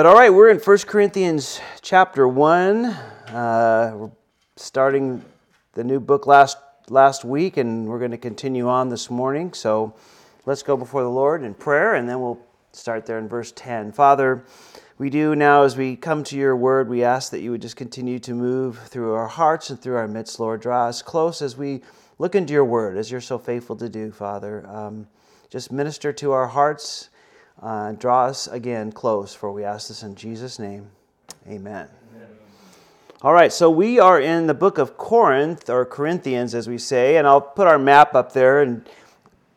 But all right, we're in 1 Corinthians chapter 1. Uh, we're starting the new book last, last week, and we're going to continue on this morning. So let's go before the Lord in prayer, and then we'll start there in verse 10. Father, we do now as we come to your word, we ask that you would just continue to move through our hearts and through our midst, Lord. Draw us close as we look into your word, as you're so faithful to do, Father. Um, just minister to our hearts uh, draw us again close, for we ask this in Jesus' name. Amen. Amen. All right, so we are in the book of Corinth, or Corinthians, as we say, and I'll put our map up there. And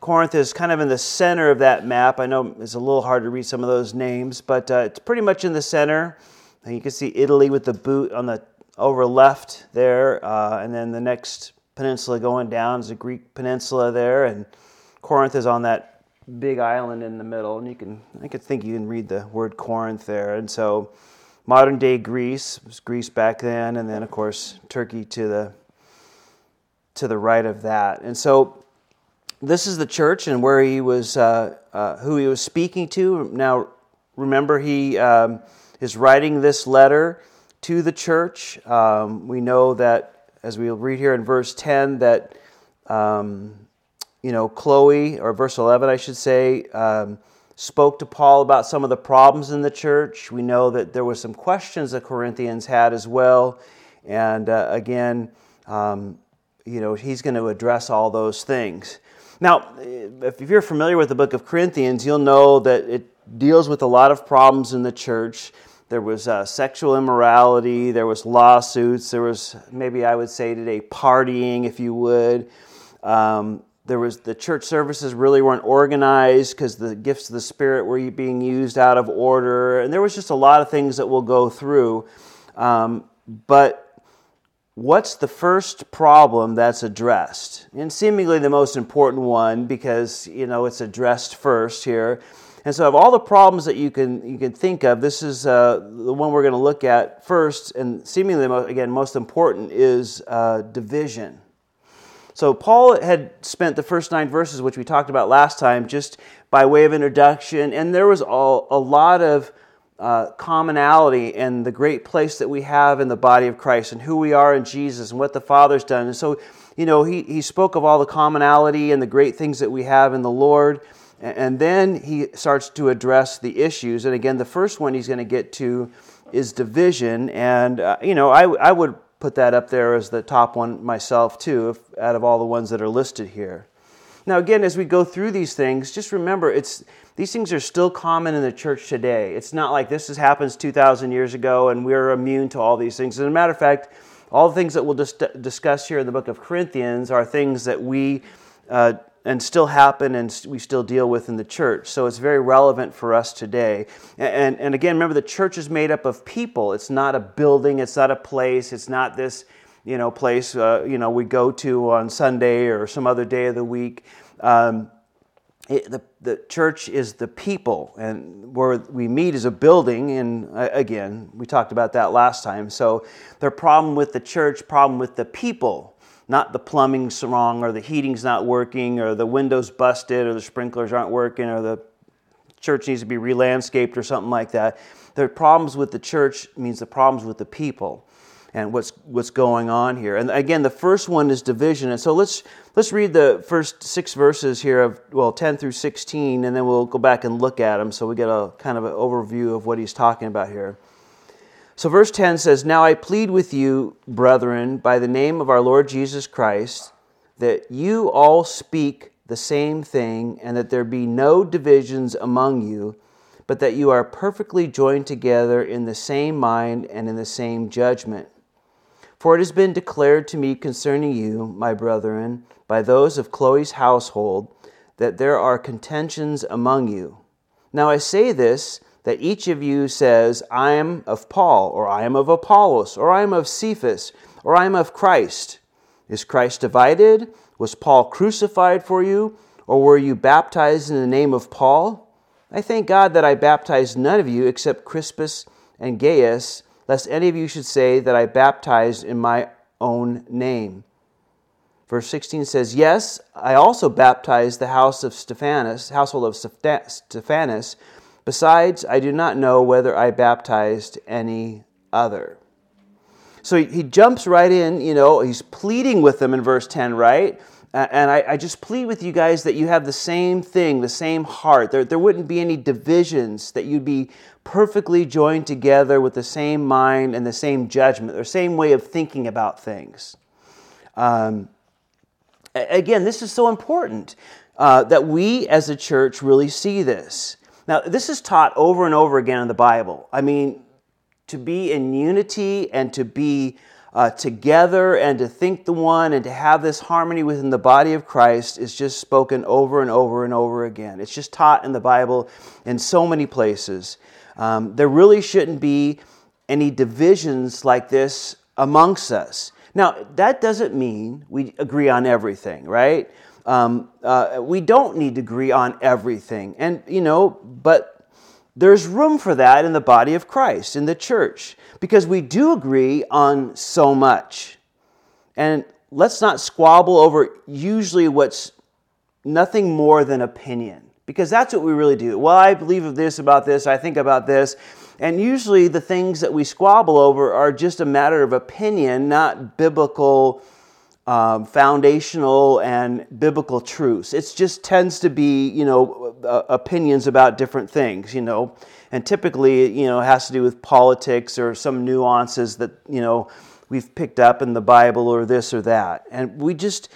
Corinth is kind of in the center of that map. I know it's a little hard to read some of those names, but uh, it's pretty much in the center. And you can see Italy with the boot on the over left there, uh, and then the next peninsula going down is a Greek peninsula there, and Corinth is on that big island in the middle, and you can I could think you can read the word Corinth there. And so modern day Greece was Greece back then, and then of course Turkey to the to the right of that. And so this is the church and where he was, uh, uh, who he was speaking to. Now remember he um, is writing this letter to the church. Um, we know that as we'll read here in verse ten that. Um, you know, Chloe, or verse 11, I should say, um, spoke to Paul about some of the problems in the church. We know that there were some questions the Corinthians had as well. And uh, again, um, you know, he's going to address all those things. Now, if you're familiar with the book of Corinthians, you'll know that it deals with a lot of problems in the church. There was uh, sexual immorality, there was lawsuits, there was maybe I would say today partying, if you would. Um, there was the church services really weren't organized because the gifts of the spirit were being used out of order and there was just a lot of things that we'll go through. Um, but what's the first problem that's addressed? And seemingly the most important one because you know it's addressed first here. And so of all the problems that you can you can think of this is uh, the one we're going to look at first and seemingly again most important is uh, division so, Paul had spent the first nine verses, which we talked about last time, just by way of introduction, and there was a, a lot of uh, commonality in the great place that we have in the body of Christ and who we are in Jesus and what the Father's done. And so, you know, he, he spoke of all the commonality and the great things that we have in the Lord. And then he starts to address the issues. And again, the first one he's going to get to is division. And, uh, you know, I, I would put that up there as the top one myself, too, if, out of all the ones that are listed here. Now, again, as we go through these things, just remember it's these things are still common in the church today. It's not like this has happens 2,000 years ago and we're immune to all these things. As a matter of fact, all the things that we'll dis- discuss here in the book of Corinthians are things that we uh, and still happen and we still deal with in the church. So it's very relevant for us today. And, and again, remember the church is made up of people. It's not a building, it's not a place, it's not this you know, place uh, you know, we go to on Sunday or some other day of the week. Um, it, the, the church is the people, and where we meet is a building. And uh, again, we talked about that last time. So, the problem with the church, problem with the people not the plumbing's wrong or the heating's not working or the windows busted or the sprinklers aren't working or the church needs to be re-landscaped or something like that. The problems with the church means the problems with the people and what's what's going on here. And again, the first one is division. And so let's let's read the first six verses here of well 10 through 16 and then we'll go back and look at them so we get a kind of an overview of what he's talking about here. So, verse 10 says, Now I plead with you, brethren, by the name of our Lord Jesus Christ, that you all speak the same thing, and that there be no divisions among you, but that you are perfectly joined together in the same mind and in the same judgment. For it has been declared to me concerning you, my brethren, by those of Chloe's household, that there are contentions among you. Now I say this that each of you says, I am of Paul, or I am of Apollos, or I am of Cephas, or I am of Christ. Is Christ divided? Was Paul crucified for you? Or were you baptized in the name of Paul? I thank God that I baptized none of you except Crispus and Gaius, lest any of you should say that I baptized in my own name. Verse 16 says, Yes, I also baptized the house of Stephanas, household of Stephanas Besides, I do not know whether I baptized any other. So he, jumps right in, you know, he's pleading with them in verse 10, right? and I, I, just plead with you guys that you have the same thing, the same heart. There, there wouldn't be any divisions, that you'd be perfectly joined together with the same mind and the same judgment, the same way of thinking about things. Um, again, this is so important uh, that we as a church really see this. Now, this is taught over and over again in the Bible. I mean, to be in unity and to be uh, together and to think the one and to have this harmony within the body of Christ is just spoken over and over and over again. It's just taught in the Bible in so many places. Um, there really shouldn't be any divisions like this amongst us. Now, that doesn't mean we agree on everything, right? Um, uh, we don't need to agree on everything. And, you know, but there's room for that in the body of Christ, in the church, because we do agree on so much. And let's not squabble over usually what's nothing more than opinion, because that's what we really do. Well, I believe of this about this, I think about this. And usually the things that we squabble over are just a matter of opinion, not biblical um, foundational and biblical truths. It just tends to be, you know, uh, opinions about different things, you know, and typically, you know, has to do with politics or some nuances that, you know, we've picked up in the Bible or this or that. And we just,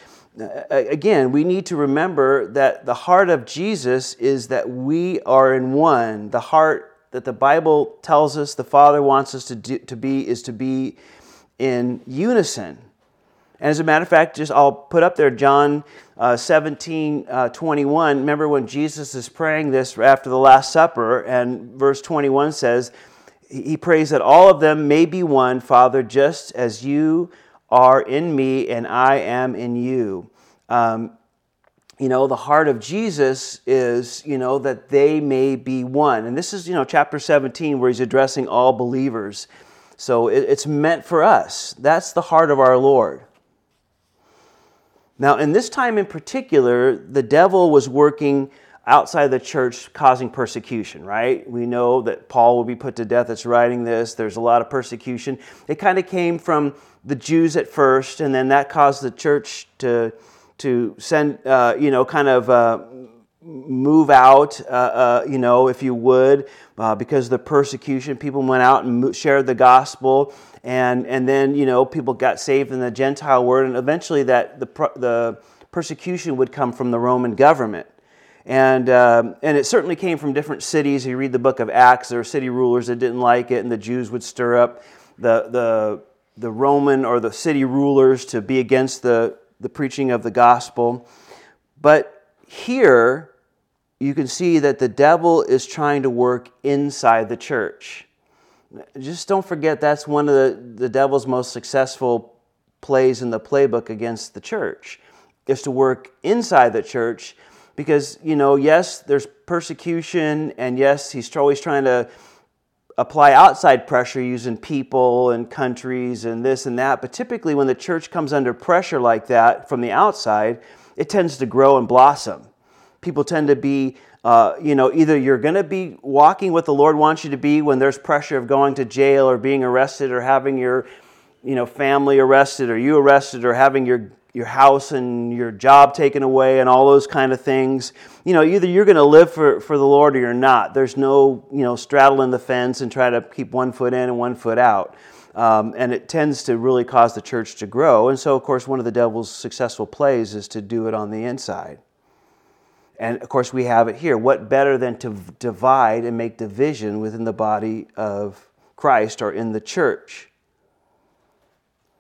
again, we need to remember that the heart of Jesus is that we are in one. The heart that the Bible tells us the Father wants us to, do, to be is to be in unison and as a matter of fact, just I'll put up there John uh, 17, uh, 21. Remember when Jesus is praying this after the Last Supper, and verse 21 says, He prays that all of them may be one, Father, just as you are in me and I am in you. Um, you know, the heart of Jesus is, you know, that they may be one. And this is, you know, chapter 17 where he's addressing all believers. So it, it's meant for us. That's the heart of our Lord. Now, in this time in particular, the devil was working outside the church causing persecution, right? We know that Paul will be put to death that's writing this. There's a lot of persecution. It kind of came from the Jews at first, and then that caused the church to, to send, uh, you know, kind of uh, move out, uh, uh you know, if you would, uh, because of the persecution. People went out and shared the gospel and and then you know people got saved in the Gentile world, and eventually that the the persecution would come from the Roman government. And, um, and it certainly came from different cities. You read the book of Acts, there were city rulers that didn't like it, and the Jews would stir up the, the, the Roman or the city rulers to be against the, the preaching of the gospel. But here, you can see that the devil is trying to work inside the church just don't forget that's one of the, the devil's most successful plays in the playbook against the church is to work inside the church because you know yes there's persecution and yes he's always trying to apply outside pressure using people and countries and this and that but typically when the church comes under pressure like that from the outside it tends to grow and blossom people tend to be uh, you know, either you're going to be walking what the Lord wants you to be when there's pressure of going to jail or being arrested or having your, you know, family arrested or you arrested or having your your house and your job taken away and all those kind of things. You know, either you're going to live for, for the Lord or you're not. There's no, you know, straddling the fence and try to keep one foot in and one foot out. Um, and it tends to really cause the church to grow. And so, of course, one of the devil's successful plays is to do it on the inside. And of course, we have it here. What better than to divide and make division within the body of Christ or in the church?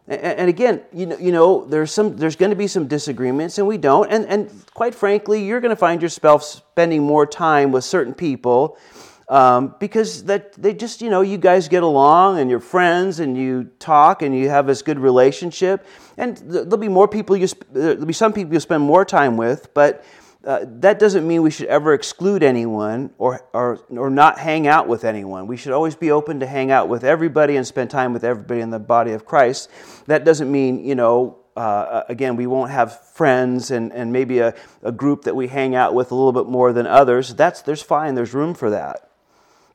And again, you know, there's, some, there's going to be some disagreements, and we don't. And, and quite frankly, you're going to find yourself spending more time with certain people um, because that they just, you know, you guys get along and you're friends and you talk and you have this good relationship. And there'll be more people you, there'll be some people you spend more time with, but uh, that doesn't mean we should ever exclude anyone or, or, or not hang out with anyone. We should always be open to hang out with everybody and spend time with everybody in the body of Christ. That doesn't mean, you know, uh, again, we won't have friends and, and maybe a, a group that we hang out with a little bit more than others. That's, there's fine, there's room for that.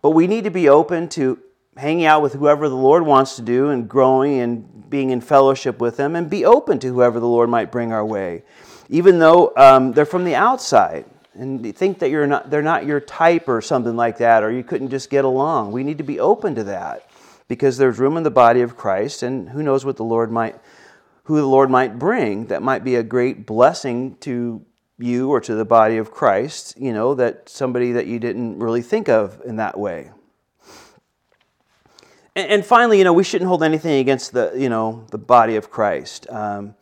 but we need to be open to hanging out with whoever the Lord wants to do and growing and being in fellowship with them and be open to whoever the Lord might bring our way, even though um, they're from the outside and think that you're not, they're not your type or something like that, or you couldn't just get along. We need to be open to that because there's room in the body of Christ, and who knows what the Lord might, who the Lord might bring that might be a great blessing to you or to the body of Christ. You know that somebody that you didn't really think of in that way. And, and finally, you know, we shouldn't hold anything against the, you know, the body of Christ. Um,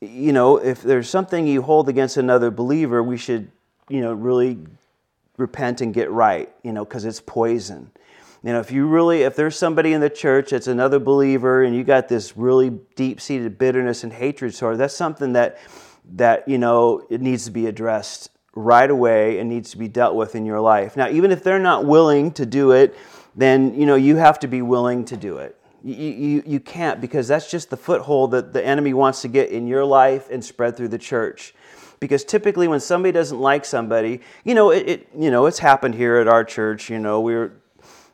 you know, if there's something you hold against another believer, we should, you know, really repent and get right, you know, because it's poison. You know, if you really, if there's somebody in the church that's another believer and you got this really deep seated bitterness and hatred toward, that's something that, that, you know, it needs to be addressed right away and needs to be dealt with in your life. Now, even if they're not willing to do it, then you know you have to be willing to do it. You, you, can't because that's just the foothold that the enemy wants to get in your life and spread through the church. Because typically, when somebody doesn't like somebody, you know, it, it you know it's happened here at our church. You know, we were,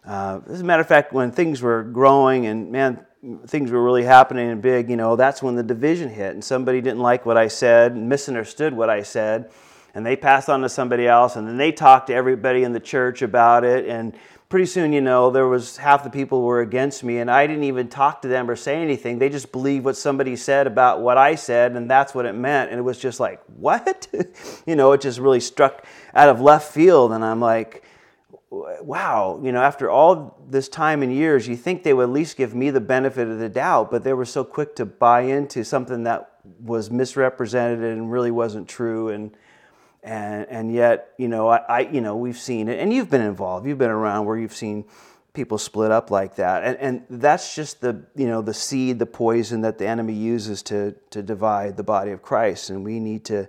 uh, as a matter of fact, when things were growing and man, things were really happening and big. You know, that's when the division hit, and somebody didn't like what I said, and misunderstood what I said, and they passed on to somebody else, and then they talked to everybody in the church about it, and pretty soon, you know, there was half the people were against me, and I didn't even talk to them or say anything. They just believed what somebody said about what I said, and that's what it meant. And it was just like, what? you know, it just really struck out of left field, and I'm like, wow, you know, after all this time and years, you think they would at least give me the benefit of the doubt, but they were so quick to buy into something that was misrepresented and really wasn't true, and and and yet you know I, I, you know we've seen it and you've been involved. You've been around where you've seen people split up like that. And and that's just the you know the seed the poison that the enemy uses to to divide the body of Christ. And we need to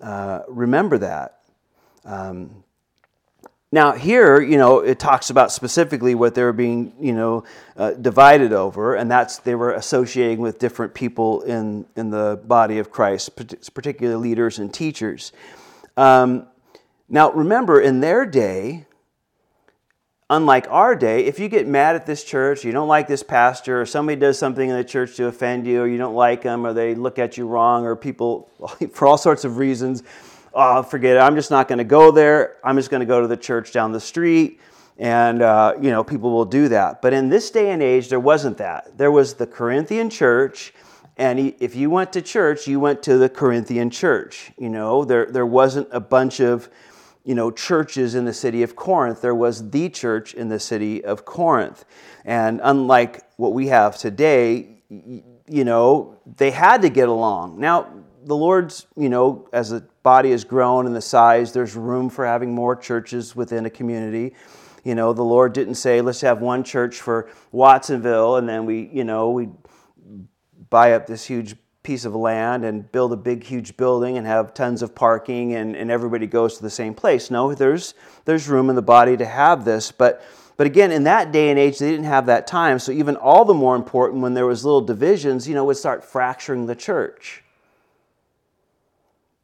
uh, remember that. Um, now here you know it talks about specifically what they were being you know uh, divided over and that's they were associating with different people in in the body of Christ particularly leaders and teachers um, now, remember, in their day, unlike our day, if you get mad at this church, you don't like this pastor, or somebody does something in the church to offend you, or you don't like them, or they look at you wrong, or people, for all sorts of reasons, oh, forget it, I'm just not going to go there. I'm just going to go to the church down the street. And, uh, you know, people will do that. But in this day and age, there wasn't that. There was the Corinthian church, and he, if you went to church, you went to the Corinthian church. You know, there, there wasn't a bunch of, you know, churches in the city of Corinth. There was the church in the city of Corinth. And unlike what we have today, you know, they had to get along. Now, the Lord's, you know, as the body has grown and the size, there's room for having more churches within a community. You know, the Lord didn't say, let's have one church for Watsonville and then we, you know, we buy up this huge piece of land and build a big huge building and have tons of parking and, and everybody goes to the same place. No there's there's room in the body to have this but but again in that day and age they didn't have that time. So even all the more important when there was little divisions you know would start fracturing the church.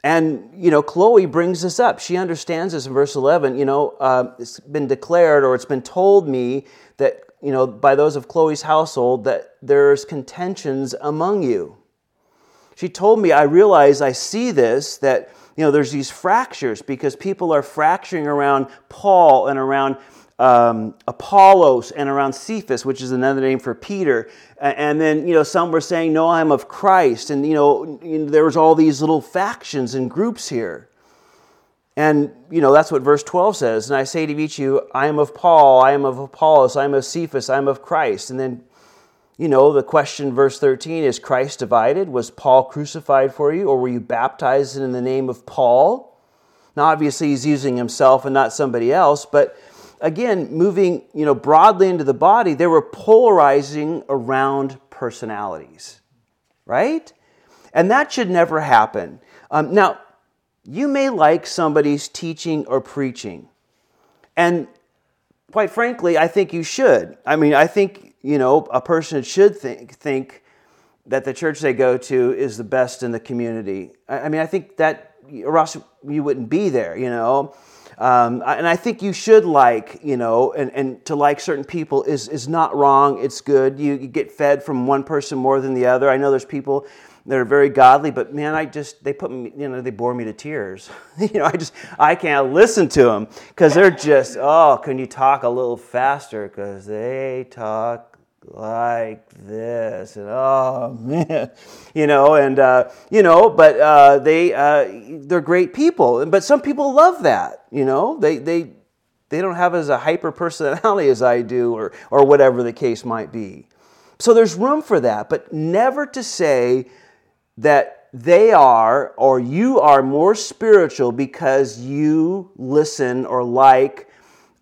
And you know chloe brings this up. She understands this in verse 11 you know uh, it's been declared or it's been told me that you know, by those of Chloe's household that there's contentions among you. She told me, I realize I see this, that, you know, there's these fractures because people are fracturing around Paul and around um, Apollos and around Cephas, which is another name for Peter. And then, you know, some were saying, no, I'm of Christ. And, you know, there was all these little factions and groups here. And, you know, that's what verse 12 says. And I say to each of you, I am of Paul, I am of Apollos, I am of Cephas, I am of Christ. And then, you know, the question, verse 13, is Christ divided? Was Paul crucified for you, or were you baptized in the name of Paul? Now, obviously, he's using himself and not somebody else, but again, moving, you know, broadly into the body, they were polarizing around personalities, right? And that should never happen. Um, now, you may like somebody's teaching or preaching. And quite frankly, I think you should. I mean, I think, you know, a person should think, think that the church they go to is the best in the community. I, mean, I think that, or else you wouldn't be there, you know. Um, and I think you should like, you know, and, and to like certain people is, is not wrong. It's good. You, you get fed from one person more than the other. I know there's people that are very godly, but man, I just, they put me, you know, they bore me to tears. you know, I just, I can't listen to them because they're just, oh, can you talk a little faster? Because they talk like this and oh man you know and uh, you know but uh, they uh, they're great people but some people love that you know they they they don't have as a hyper personality as i do or or whatever the case might be so there's room for that but never to say that they are or you are more spiritual because you listen or like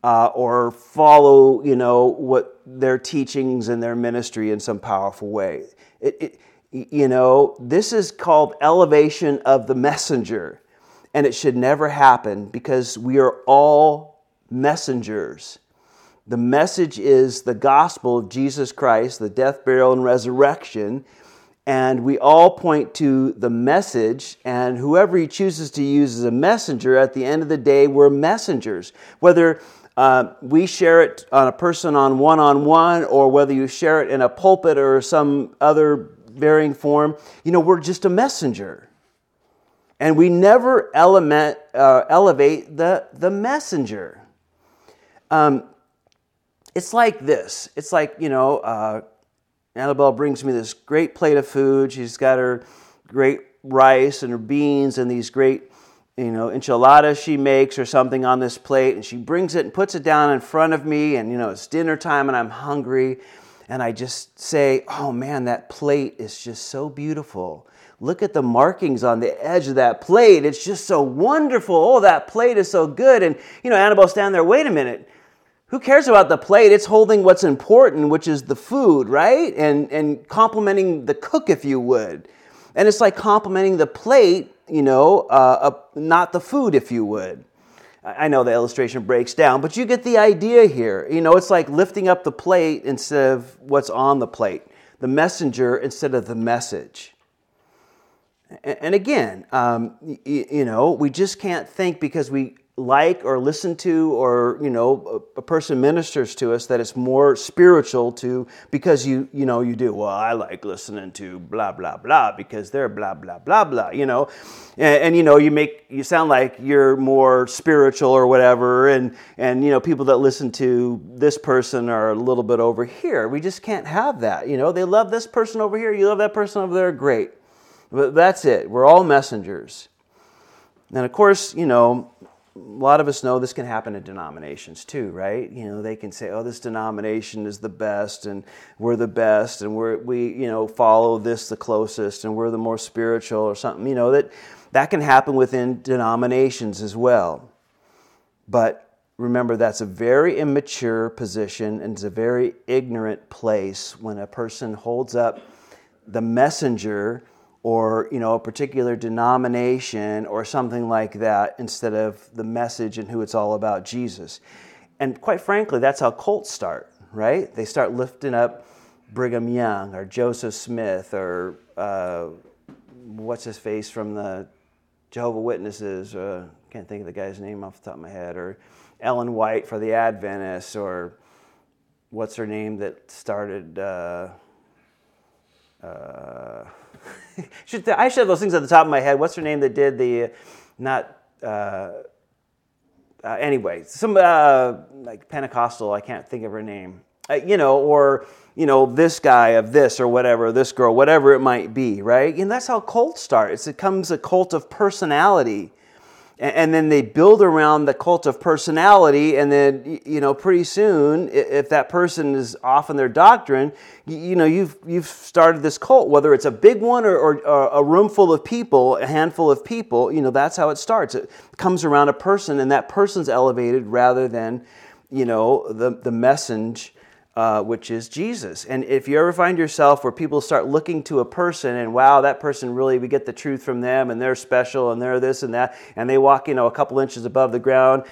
uh, or follow, you know, what their teachings and their ministry in some powerful way. It, it, you know, this is called elevation of the messenger, and it should never happen because we are all messengers. The message is the gospel of Jesus Christ, the death, burial, and resurrection. And we all point to the message, and whoever he chooses to use as a messenger, at the end of the day, we're messengers. Whether uh, we share it on a person on one on one, or whether you share it in a pulpit or some other varying form, you know, we're just a messenger. And we never element, uh, elevate the, the messenger. Um, it's like this. It's like, you know, uh, Annabelle brings me this great plate of food. She's got her great rice and her beans and these great you know, enchiladas she makes or something on this plate, and she brings it and puts it down in front of me, and you know, it's dinner time and I'm hungry, and I just say, Oh man, that plate is just so beautiful. Look at the markings on the edge of that plate. It's just so wonderful. Oh, that plate is so good. And, you know, Annabelle's standing there, wait a minute. Who cares about the plate? It's holding what's important, which is the food, right? And, and complimenting the cook, if you would. And it's like complimenting the plate you know, uh, not the food, if you would. I know the illustration breaks down, but you get the idea here. You know, it's like lifting up the plate instead of what's on the plate, the messenger instead of the message. And again, um, you know, we just can't think because we like or listen to or you know a, person ministers to us that it's more spiritual to because you you know you do well i like listening to blah blah blah because they're blah blah blah blah you know? And, and, you know you make you sound like you're more spiritual or whatever and and you know people that listen to this person are a little bit over here. We just can't have that you know? They love this person over here you love that person over there great. But that's it. We're all messengers. And of course you know lot of us know this can happen in denominations too, right? You know, they can say, "Oh, this denomination is the best, and we're the best, and we're we you know follow this the closest, and we're the more spiritual or something." You know that that can happen within denominations as well. But remember, that's a very immature position, and it's a very ignorant place when a person holds up the messenger or you know a particular denomination or something like that instead of the message and who it's all about jesus. And quite frankly that's how cults start right? They start lifting up brigham young or joseph smith or uh, what's his face from the jehovah witnesses uh, can't think of the guy's name off the top of my head or ellen white for the adventists or what's her name that started uh, uh should I should have those things at the top of my head. What's her name that did the not uh, uh, anyway some uh, like Pentecostal? I can't think of her name. Uh, you know, or you know this guy of this or whatever, this girl, whatever it might be, right? And that's how cults start. It comes a cult of personality and then they build around the cult of personality and then you know pretty soon if that person is off in their doctrine you know you've you've started this cult whether it's a big one or, or, a room full of people a handful of people you know that's how it starts. It comes around a person and that person's elevated rather than you know the the message uh, which is Jesus. And if you ever find yourself where people start looking to a person and wow, that person really, we get the truth from them and they're special and they're this and that, and they walk, you know, a couple inches above the ground,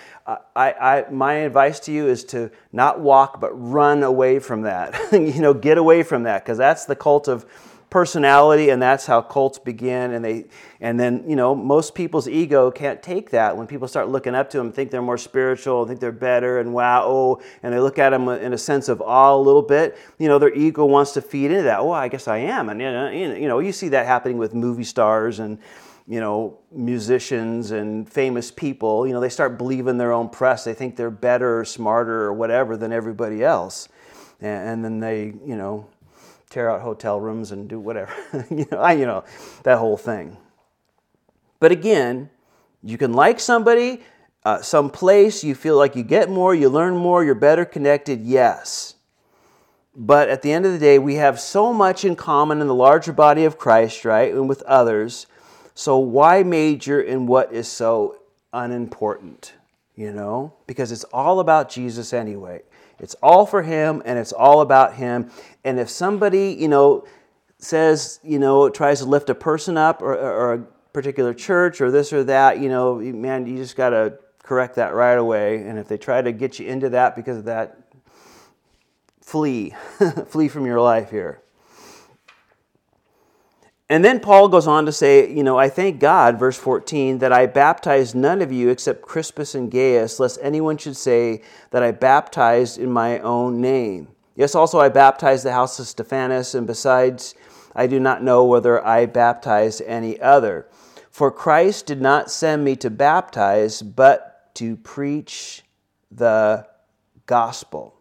I, I, my advice to you is to not walk, but run away from that. you know, get away from that because that's the cult of personality, and that's how cults begin. And they, and then you know, most people's ego can't take that. When people start looking up to them, think they're more spiritual, think they're better, and wow, oh, and they look at them in a sense of awe a little bit. You know, their ego wants to feed into that. Oh, I guess I am, and you know, you see that happening with movie stars and you know, musicians and famous people, you know, they start believing their own press. They think they're better or smarter or whatever than everybody else. And, and then they, you know, tear out hotel rooms and do whatever. you know, I, you know, that whole thing. But again, you can like somebody, uh, some place, you feel like you get more, you learn more, you're better connected, yes. But at the end of the day, we have so much in common in the larger body of Christ, right, and with others so why major in what is so unimportant? You know, because it's all about Jesus anyway. It's all for him and it's all about him. And if somebody, you know, says, you know, tries to lift a person up or, or a particular church or this or that, you know, man, you just got to correct that right away. And if they try to get you into that because of that, flee. flee from your life here. And then Paul goes on to say, you know, I thank God, verse 14, that I baptized none of you except Crispus and Gaius, lest anyone should say that I baptized in my own name. Yes, also I baptized the house of Stephanas, and besides, I do not know whether I baptized any other. For Christ did not send me to baptize, but to preach the gospel.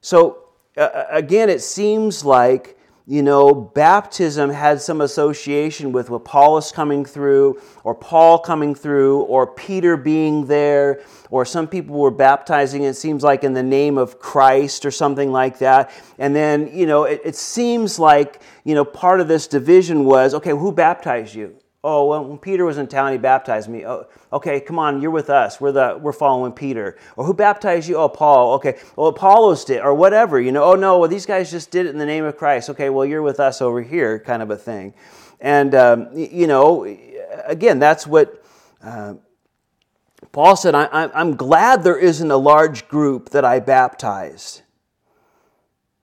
So, uh, again, it seems like you know, baptism had some association with Apollos coming through, or Paul coming through, or Peter being there, or some people were baptizing, it seems like in the name of Christ or something like that. And then, you know, it, it seems like, you know, part of this division was okay, who baptized you? Oh, well, when Peter was in town, he baptized me. Oh, okay, come on, you're with us. We're the we're following Peter. Or who baptized you? Oh, Paul. Okay, well, Apollos did, or whatever. You know, oh no, well these guys just did it in the name of Christ. Okay, well you're with us over here, kind of a thing. And um, you know, again, that's what uh, Paul said. I, I'm glad there isn't a large group that I baptized.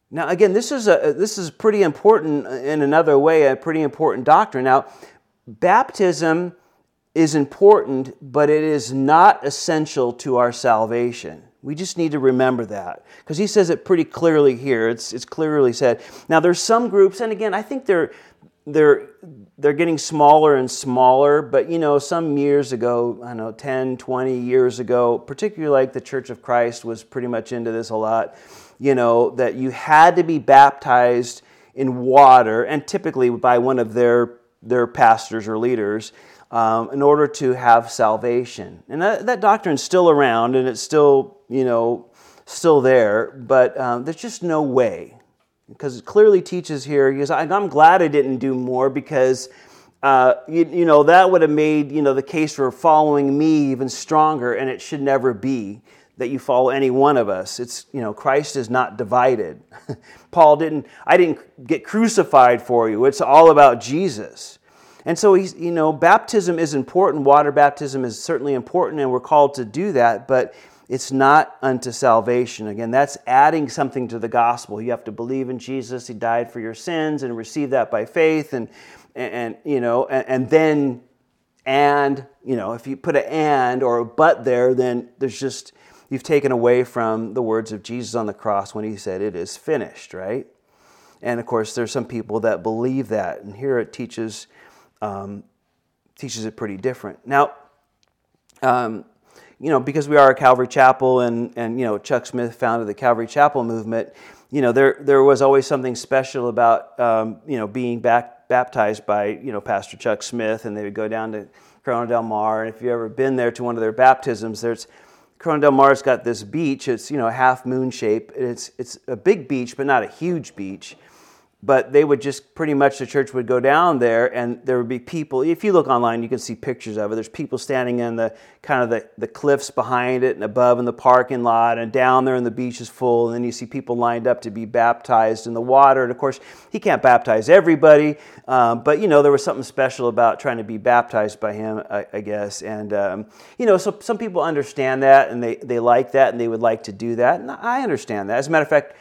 Now, again, this is a this is pretty important in another way, a pretty important doctrine. Now Baptism is important, but it is not essential to our salvation. We just need to remember that because he says it pretty clearly here. It's, it's clearly said. Now, there's some groups, and again, I think they're, they're, they're getting smaller and smaller, but you know, some years ago, I don't know, 10, 20 years ago, particularly like the Church of Christ was pretty much into this a lot, you know, that you had to be baptized in water and typically by one of their their pastors or leaders um, in order to have salvation. And that, that doctrine's still around and it's still, you know, still there, but um, there's just no way. Because it clearly teaches here, he goes, I'm glad I didn't do more because, uh, you, you know, that would have made, you know, the case for following me even stronger, and it should never be that you follow any one of us. It's, you know, Christ is not divided. Paul didn't, I didn't get crucified for you. It's all about Jesus. And so he's, you know, baptism is important. Water baptism is certainly important, and we're called to do that, but it's not unto salvation. Again, that's adding something to the gospel. You have to believe in Jesus. He died for your sins and receive that by faith. And, and, you know, and, and then, and, you know, if you put an and or a but there, then there's just, you've taken away from the words of Jesus on the cross when he said, It is finished, right? And of course, there's some people that believe that. And here it teaches, um, teaches it pretty different. Now, um, you know, because we are a Calvary Chapel and, and, you know, Chuck Smith founded the Calvary Chapel movement, you know, there, there was always something special about, um, you know, being back, baptized by, you know, Pastor Chuck Smith, and they would go down to Corona del Mar. And if you've ever been there to one of their baptisms, there's Corona del Mar's got this beach. It's you know half moon shape. It's it's a big beach, but not a huge beach but they would just pretty much the church would go down there and there would be people if you look online you can see pictures of it. There's people standing in the kind of the, the cliffs behind it and above in the parking lot and down there and the beach is full. And then you see people lined up to be baptized in the water. And of course he can't baptize everybody um, but you know there was something special about trying to be baptized by him i, I guess. And um, you know so some people understand that and they, they like that and they would like to do that. And i understand that. As a matter of fact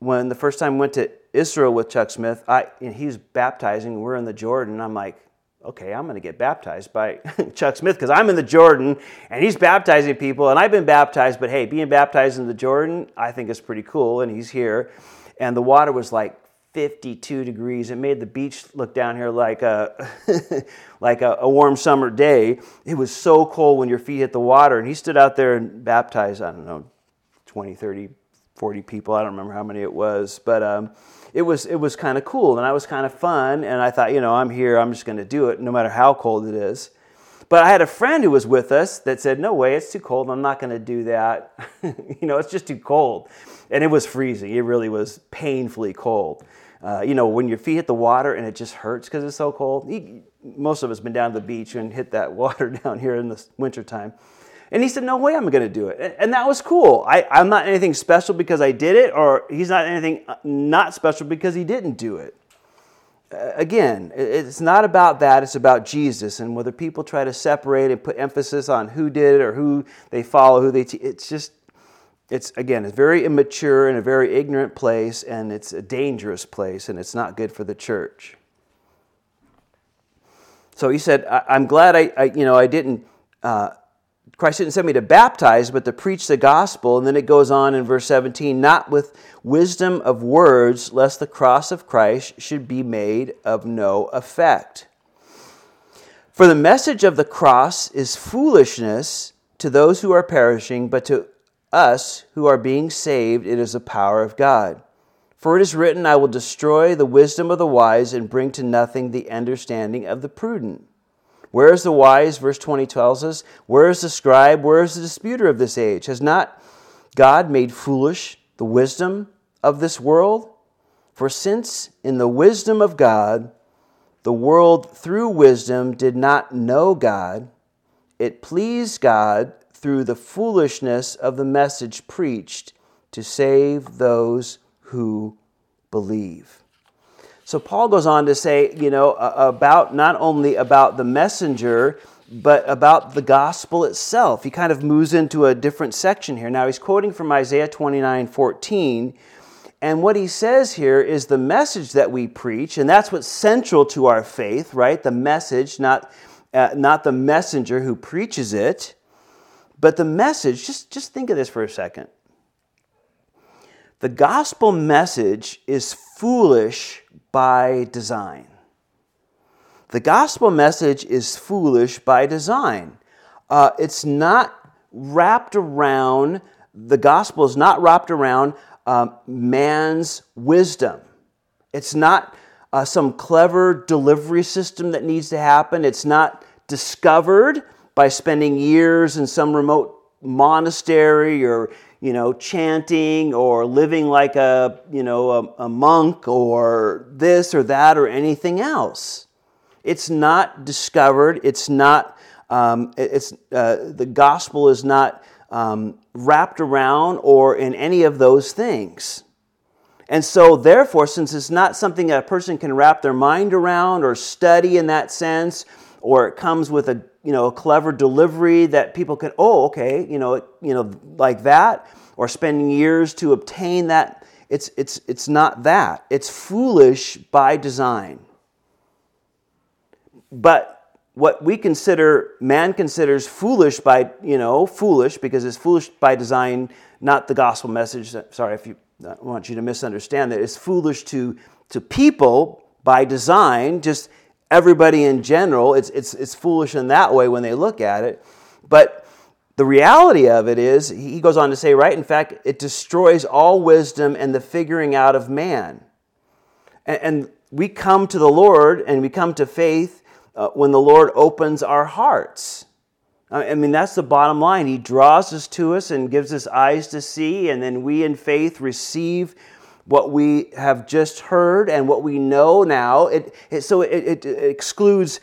when the first time I went to Israel with Chuck Smith, I, and he's baptizing, we're in the Jordan. I'm like, okay, I'm going to get baptized by Chuck Smith because I'm in the Jordan and he's baptizing people and I've been baptized, but hey, being baptized in the Jordan, I think is pretty cool. And he's here. And the water was like 52 degrees. It made the beach look down here like a like a, a, warm summer day. It was so cold when your feet hit the water. And he stood out there and baptized, I don't know, 20, 30, 40 people. I don't remember how many it was, but um, it was it was kind of cool and I was kind of fun. And I thought, you know, I'm here. I'm just going to do it, no matter how cold it is. But I had a friend who was with us that said, "No way, it's too cold. I'm not going to do that. you know, it's just too cold." And it was freezing. It really was painfully cold. Uh, you know, when your feet hit the water and it just hurts because it's so cold. most of us been down to the beach and hit that water down here in the wintertime. And he said, No way I'm going to do it. And that was cool. I, I'm not anything special because I did it, or he's not anything uh, not special because he didn't do it. Again, it's not about that, it's about Jesus. And whether people try to separate and put emphasis on who did it or who they follow, who they teach, it's just it's again it's very immature and a very ignorant place and it's a dangerous place and it's not good for the church so he said I, am glad I, I, you know i didn't uh, christ didn't send me to baptize but to preach the gospel and then it goes on in verse 17 not with wisdom of words lest the cross of christ should be made of no effect for the message of the cross is foolishness to those who are perishing but to us who are being saved, it is the power of God. For it is written, I will destroy the wisdom of the wise and bring to nothing the understanding of the prudent. Where is the wise? Verse 20 tells us. Where is the scribe? Where is the disputer of this age? Has not God made foolish the wisdom of this world? For since in the wisdom of God, the world through wisdom did not know God, it pleased God through the foolishness of the message preached to save those who believe. So Paul goes on to say, you know, about not only about the messenger, but about the gospel itself. He kind of moves into a different section here. Now he's quoting from Isaiah 29 14. And what he says here is the message that we preach, and that's what's central to our faith, right? The message, not, uh, not the messenger who preaches it. But the message, just, just think of this for a second. The gospel message is foolish by design. The gospel message is foolish by design. Uh, it's not wrapped around, the gospel is not wrapped around um, man's wisdom. It's not uh, some clever delivery system that needs to happen. It's not discovered by spending years in some remote monastery or you know chanting or living like a you know a, a, monk or this or that or anything else. It's not discovered. It's not um, it's uh, the gospel is not um, wrapped around or in any of those things. And so therefore since it's not something that a person can wrap their mind around or study in that sense or it comes with a you know, a clever delivery that people can, oh, okay, you know, you know, like that, or spending years to obtain that. It's, it's, it's not that. It's foolish by design. But what we consider, man considers foolish by, you know, foolish because it's foolish by design, not the gospel message. Sorry if you I want you to misunderstand that. It's foolish to, to people by design, just everybody in general. It's, it's, it's foolish in that way when they look at it. But the reality of it is, he goes on to say, right? In fact, it destroys all wisdom and the figuring out of man. And, and we come to the Lord and we come to faith uh, when the Lord opens our hearts. I mean, that's the bottom line. He draws us to us and gives us eyes to see, and then we in faith receive what we have just heard and what we know now. It, it so it, it, excludes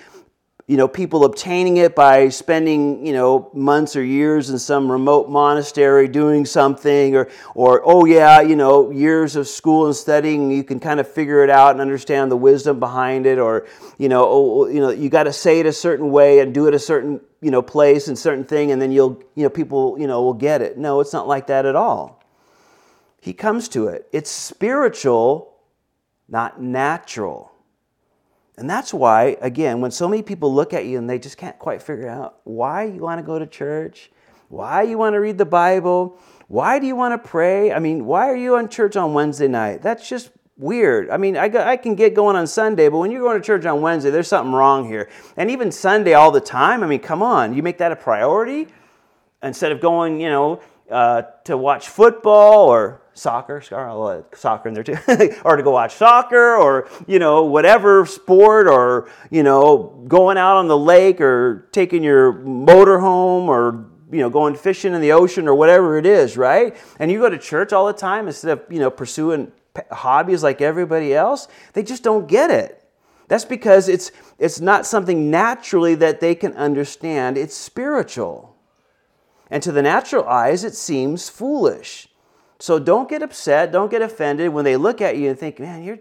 you know people obtaining it by spending you know months or years in some remote monastery doing something or or oh yeah you know years of school and studying you can kind of figure it out and understand the wisdom behind it or you know oh, oh you know you got to say it a certain way and do it a certain you know place and certain thing and then you'll you know people you know will get it no it's not like that at all he comes to it. It's spiritual, not natural. And that's why, again, when so many people look at you and they just can't quite figure out why you want to go to church, why you want to read the Bible, why do you want to pray? I mean, why are you on church on Wednesday night? That's just weird. I mean, I, I can get going on Sunday, but when you're going to church on Wednesday, there's something wrong here. And even Sunday all the time, I mean, come on, you make that a priority instead of going, you know, uh, to watch football or soccer, soccer in there too, or to go watch soccer or, you know, whatever sport or, you know, going out on the lake or taking your motor home or you know, going fishing in the ocean or whatever it is, right? And you go to church all the time instead of, you know, pursuing hobbies like everybody else, they just don't get it. That's because it's, it's not something naturally that they can understand, it's spiritual. And to the natural eyes, it seems foolish. So don't get upset, don't get offended when they look at you and think, man, you're,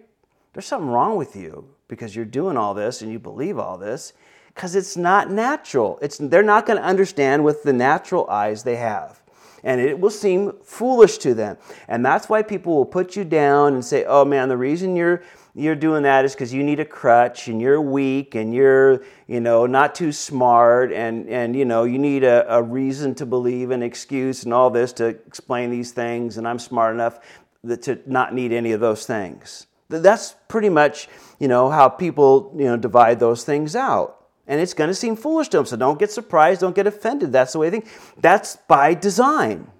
there's something wrong with you because you're doing all this and you believe all this because it's not natural. It's, they're not going to understand with the natural eyes they have. And it will seem foolish to them. And that's why people will put you down and say, oh man, the reason you're you're doing that is because you need a crutch and you're weak and you're you know not too smart and and you know you need a, a reason to believe an excuse and all this to explain these things and i'm smart enough that, to not need any of those things that's pretty much you know how people you know divide those things out and it's going to seem foolish to them. So don't get surprised, don't get offended. That's the way they think. That's by design.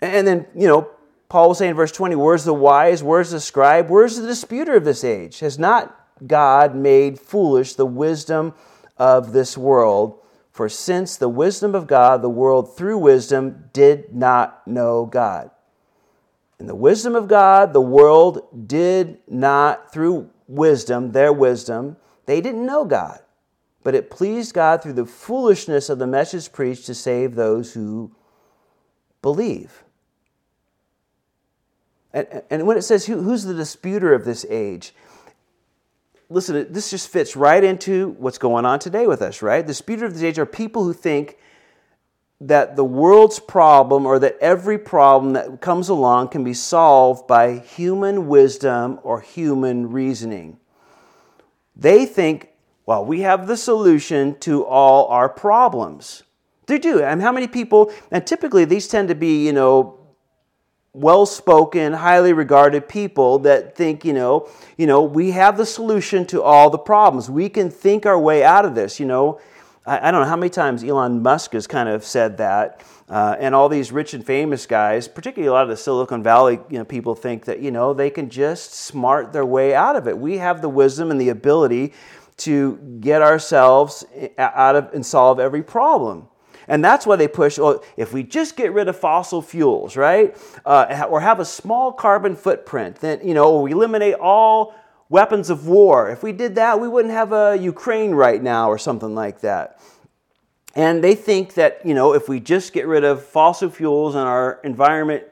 And then, you know, Paul will say in verse 20, Where's the wise? Where's the scribe? Where's the disputer of this age? Has not God made foolish the wisdom of this world? For since the wisdom of God, the world through wisdom did not know God. In the wisdom of God, the world did not, through wisdom, their wisdom, they didn't know God, but it pleased God through the foolishness of the message preached to save those who believe. And, and when it says who, who's the disputer of this age, listen, this just fits right into what's going on today with us, right? The disputer of this age are people who think that the world's problem or that every problem that comes along can be solved by human wisdom or human reasoning. They think, well, we have the solution to all our problems. They do. And how many people, and typically these tend to be, you know, well spoken, highly regarded people that think, you know, you know, we have the solution to all the problems. We can think our way out of this, you know. I, I don't know how many times Elon Musk has kind of said that. Uh, and all these rich and famous guys, particularly a lot of the Silicon Valley you know, people, think that you know they can just smart their way out of it. We have the wisdom and the ability to get ourselves out of and solve every problem. And that's why they push, well, if we just get rid of fossil fuels, right? Uh, or have a small carbon footprint, then, you know, we eliminate all weapons of war. If we did that, we wouldn't have a Ukraine right now or something like that. And they think that, you know, if we just get rid of fossil fuels and our environment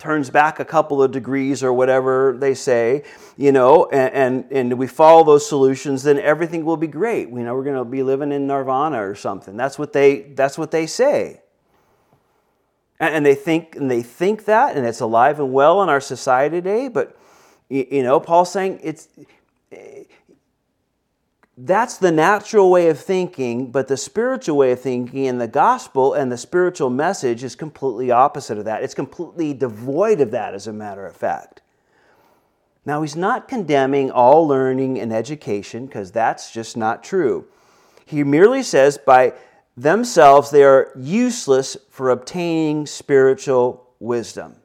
turns back a couple of degrees or whatever they say, you know, and, and, and we follow those solutions, then everything will be great. We know we're going to be living in nirvana or something. That's what they, that's what they say. And, and they think, and they think that, and it's alive and well in our society today, but, you know, Paul's saying it's, that's the natural way of thinking, but the spiritual way of thinking and the gospel and the spiritual message is completely opposite of that. It's completely devoid of that, as a matter of fact. Now, he's not condemning all learning and education because that's just not true. He merely says by themselves they are useless for obtaining spiritual wisdom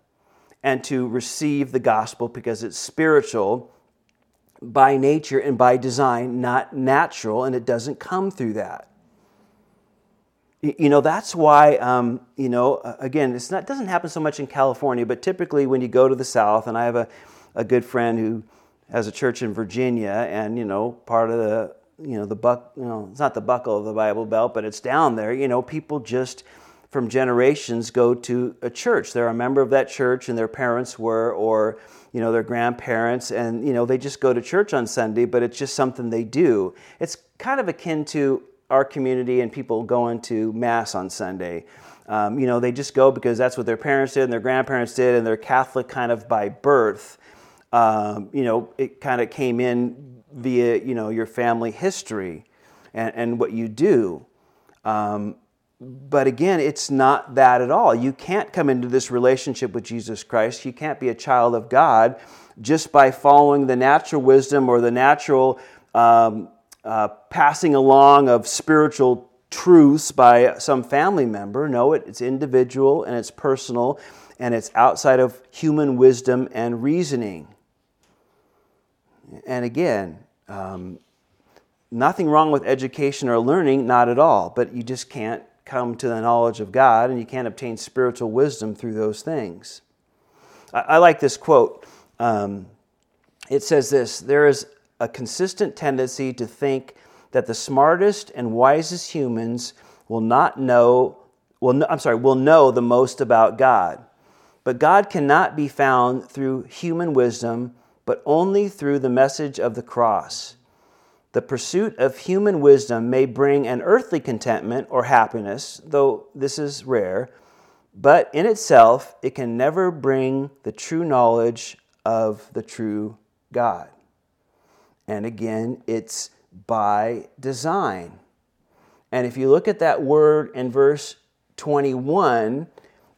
and to receive the gospel because it's spiritual by nature and by design, not natural, and it doesn't come through that. You know, that's why, um, you know, again, it's not, it doesn't happen so much in California, but typically when you go to the South, and I have a, a good friend who has a church in Virginia, and, you know, part of the, you know, the buck, you know, it's not the buckle of the Bible Belt, but it's down there, you know, people just from generations go to a church. They're a member of that church, and their parents were, or, you know, their grandparents, and, you know, they just go to church on Sunday, but it's just something they do. It's kind of akin to our community and people going to Mass on Sunday. Um, you know, they just go because that's what their parents did and their grandparents did, and they're Catholic kind of by birth. Um, you know, it kind of came in via, you know, your family history and, and what you do. Um, but again, it's not that at all. You can't come into this relationship with Jesus Christ. You can't be a child of God just by following the natural wisdom or the natural um, uh, passing along of spiritual truths by some family member. No, it's individual and it's personal and it's outside of human wisdom and reasoning. And again, um, nothing wrong with education or learning, not at all, but you just can't come to the knowledge of God and you can't obtain spiritual wisdom through those things. I, I like this quote. Um, it says this There is a consistent tendency to think that the smartest and wisest humans will not know, will, I'm sorry, will know the most about God. But God cannot be found through human wisdom, but only through the message of the cross. The pursuit of human wisdom may bring an earthly contentment or happiness, though this is rare, but in itself, it can never bring the true knowledge of the true God. And again, it's by design. And if you look at that word in verse 21,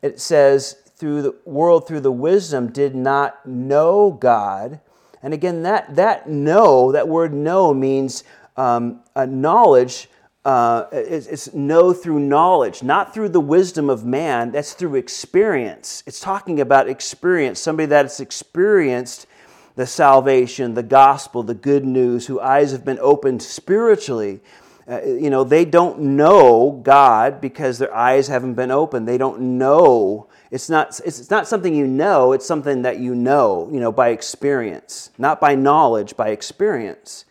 it says, through the world, through the wisdom, did not know God. And again, that, that know, that word know means um, knowledge. Uh, it's, it's know through knowledge, not through the wisdom of man. That's through experience. It's talking about experience, somebody that has experienced the salvation, the gospel, the good news, whose eyes have been opened spiritually. Uh, you know, they don't know God because their eyes haven't been opened. They don't know. It's not, it's not something you know, it's something that you know, you know, by experience, not by knowledge, by experience.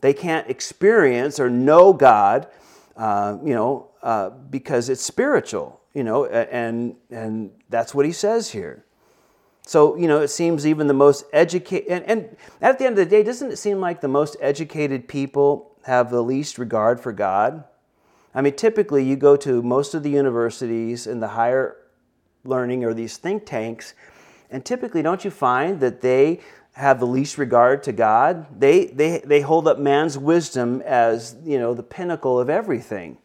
They can't experience or know God, uh, you know, uh, because it's spiritual, you know, and, and that's what he says here. So, you know, it seems even the most educated, and, and at the end of the day, doesn't it seem like the most educated people have the least regard for God? I mean, typically you go to most of the universities in the higher learning or these think tanks, and typically don't you find that they have the least regard to God? They, they, they hold up man's wisdom as, you know, the pinnacle of everything.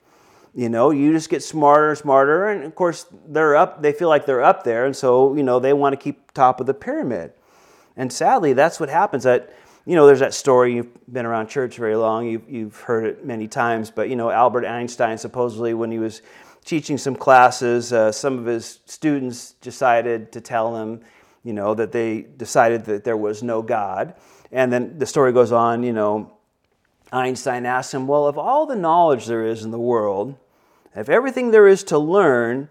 You know, you just get smarter and smarter, and of course they're up. They feel like they're up there, and so you know they want to keep top of the pyramid. And sadly, that's what happens. That you know, there's that story. You've been around church very long. You've, you've heard it many times. But you know, Albert Einstein supposedly, when he was teaching some classes, uh, some of his students decided to tell him, you know, that they decided that there was no God. And then the story goes on. You know, Einstein asked him, "Well, of all the knowledge there is in the world." If everything there is to learn,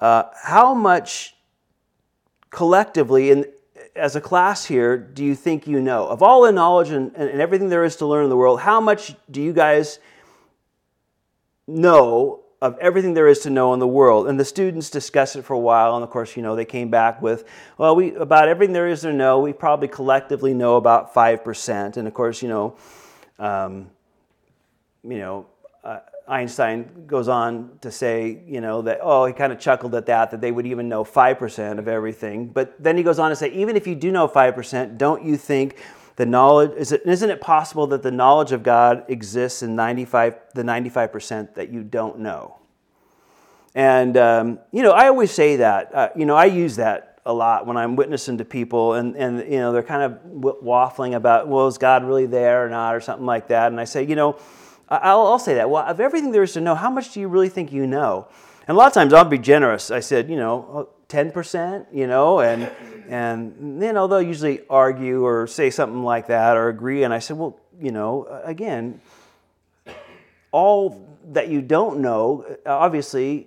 uh, how much collectively in, as a class here do you think you know? Of all the knowledge and, and everything there is to learn in the world, how much do you guys know of everything there is to know in the world. And the students discussed it for a while, and of course, you know, they came back with, well, we about everything there is to know, we probably collectively know about five percent. And of course, you know, um, you know, uh, Einstein goes on to say, you know, that, oh, he kind of chuckled at that, that they would even know 5% of everything. But then he goes on to say, even if you do know 5%, don't you think the knowledge, is it, isn't it possible that the knowledge of God exists in 95, the 95% that you don't know? And, um, you know, I always say that. Uh, you know, I use that a lot when I'm witnessing to people and, and, you know, they're kind of waffling about, well, is God really there or not, or something like that. And I say, you know, I'll, I'll say that. Well, of everything there is to know, how much do you really think you know? And a lot of times I'll be generous. I said, you know, 10%, you know, and, and you know, they'll usually argue or say something like that or agree. And I said, well, you know, again, all that you don't know, uh, obviously,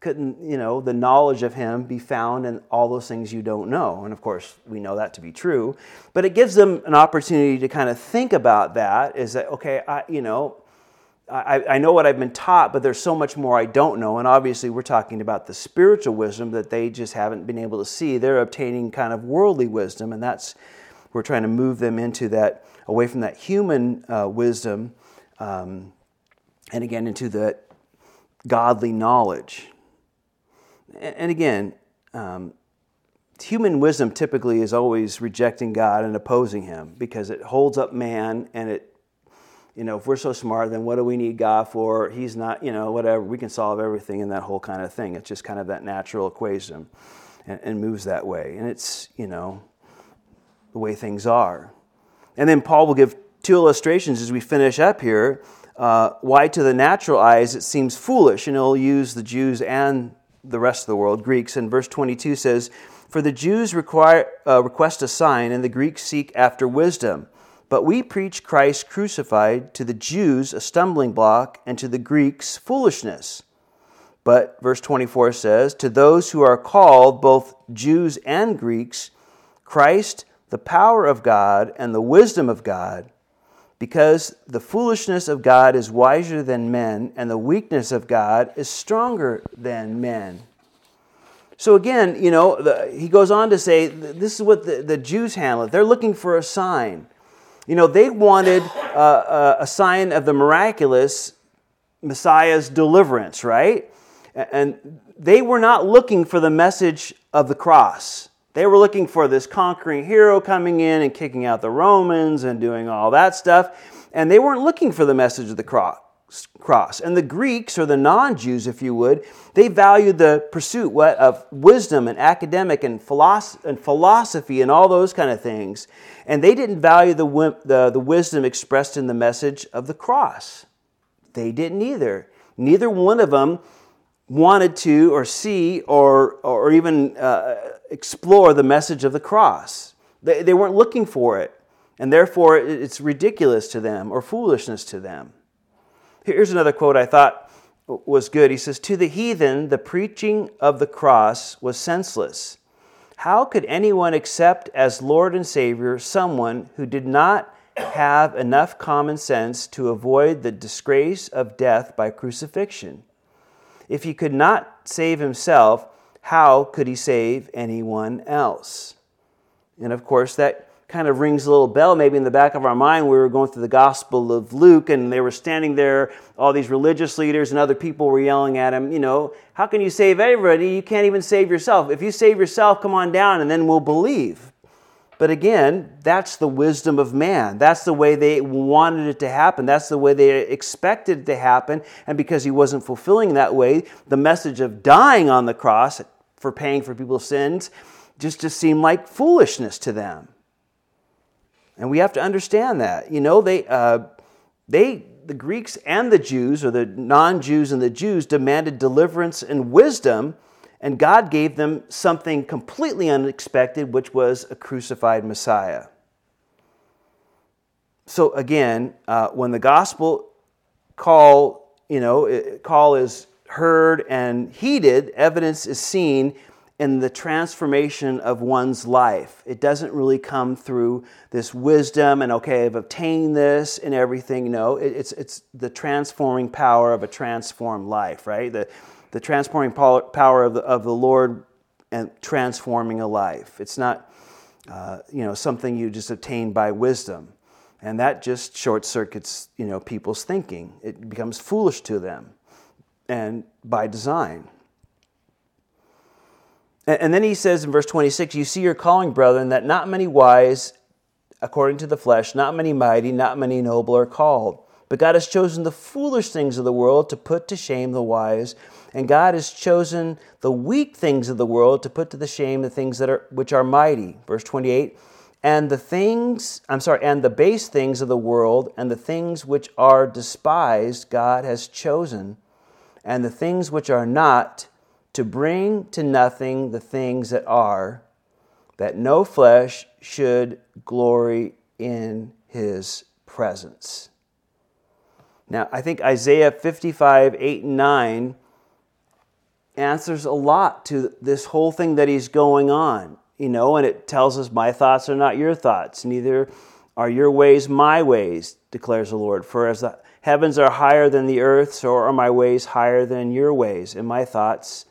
couldn't, you know, the knowledge of him be found in all those things you don't know? And of course, we know that to be true. But it gives them an opportunity to kind of think about that is that, okay, I, you know, I, I, know what I've been taught, but there's so much more I don't know. And obviously, we're talking about the spiritual wisdom that they just haven't been able to see. They're obtaining kind of worldly wisdom, and that's we're trying to move them into that away from that human uh, wisdom, um, and again into that godly knowledge. And again, um, human wisdom typically is always rejecting God and opposing Him because it holds up man and it, you know, if we're so smart, then what do we need God for? He's not, you know, whatever. We can solve everything and that whole kind of thing. It's just kind of that natural equation and, and moves that way. And it's, you know, the way things are. And then Paul will give two illustrations as we finish up here. Uh, why to the natural eyes it seems foolish, and he'll use the Jews and the rest of the world, Greeks. And verse 22 says, For the Jews require, uh, request a sign, and the Greeks seek after wisdom. But we preach Christ crucified, to the Jews a stumbling block, and to the Greeks foolishness. But verse 24 says, To those who are called, both Jews and Greeks, Christ, the power of God and the wisdom of God, because the foolishness of God is wiser than men, and the weakness of God is stronger than men. So again, you know, the, he goes on to say this is what the, the Jews handle. They're looking for a sign. You know, they wanted uh, uh a sign of the miraculous Messiah's deliverance, right? And they were not looking for the message of the cross. They were looking for this conquering hero coming in and kicking out the Romans and doing all that stuff. And they weren't looking for the message of the cross. And the Greeks, or the non Jews, if you would, they valued the pursuit of wisdom and academic and philosophy and all those kind of things. And they didn't value the, the, the wisdom expressed in the message of the cross. They didn't either. Neither one of them wanted to or see or, or even uh, explore the message of the cross. They, they weren't looking for it, and therefore it's ridiculous to them or foolishness to them. Here's another quote I thought was good. He says, To the heathen, the preaching of the cross was senseless. How could anyone accept as Lord and Savior someone who did not have enough common sense to avoid the disgrace of death by crucifixion? If he could not save himself, how could he save anyone else? And of course, that kind of rings a little bell maybe in the back of our mind. We were going through the Gospel of Luke, and they were standing there, all these religious leaders and other people were yelling at him, you know, how can you save everybody? You can't even save yourself. If you save yourself, come on down, and then we'll believe. But again, that's the wisdom of man. That's the way they wanted it to happen. That's the way they expected it to happen. And because he wasn't fulfilling that way, the message of dying on the cross for paying for people's sins just, just seemed like foolishness to them. And we have to understand that. You know, they, uh, they, the Greeks and the Jews, or the non Jews and the Jews, demanded deliverance and wisdom and God gave them something completely unexpected, which was a crucified Messiah. So again, uh, when the gospel call, you know, call is heard and heeded, evidence is seen in the transformation of one's life. It doesn't really come through this wisdom and okay, I've obtained this and everything. No, it's it's the transforming power of a transformed life, right? The the transforming power of the, of the Lord and transforming a life. It's not, uh, you know, something you just obtain by wisdom. And that just short circuits, you know, people's thinking. It becomes foolish to them and by design. And then he says in verse 26, You see your calling, brethren, that not many wise, according to the flesh, not many mighty, not many noble are called. But God has chosen the foolish things of the world to put to shame the wise and God has chosen the weak things of the world to put to the shame the things that are which are mighty. Verse 28. And the things, I'm sorry, and the base things of the world and the things which are despised, God has chosen, and the things which are not, to bring to nothing the things that are, that no flesh should glory in his presence. Now, I think Isaiah 55, 8 and 9 answers a lot to this whole thing that he's going on, you know, and it tells us, My thoughts are not your thoughts, neither are your ways my ways, declares the Lord. For as the heavens are higher than the earth, so are my ways higher than your ways, and my thoughts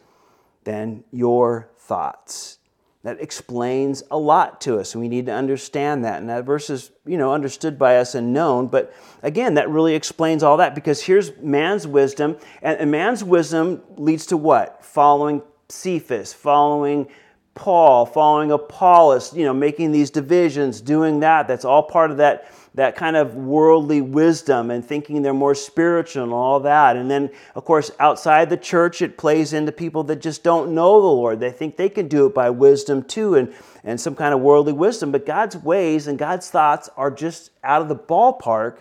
than your thoughts. That explains a lot to us, we need to understand that. And that verse is, you know, understood by us and known. But again, that really explains all that because here's man's wisdom, and man's wisdom leads to what? Following Cephas, following Paul, following Apollos, you know, making these divisions, doing that. That's all part of that, that kind of worldly wisdom and thinking they're more spiritual and all that. And then, of course, outside the church, it plays into people that just don't know the Lord. They think they can do it by wisdom too and, and some kind of worldly wisdom. But God's ways and God's thoughts are just out of the ballpark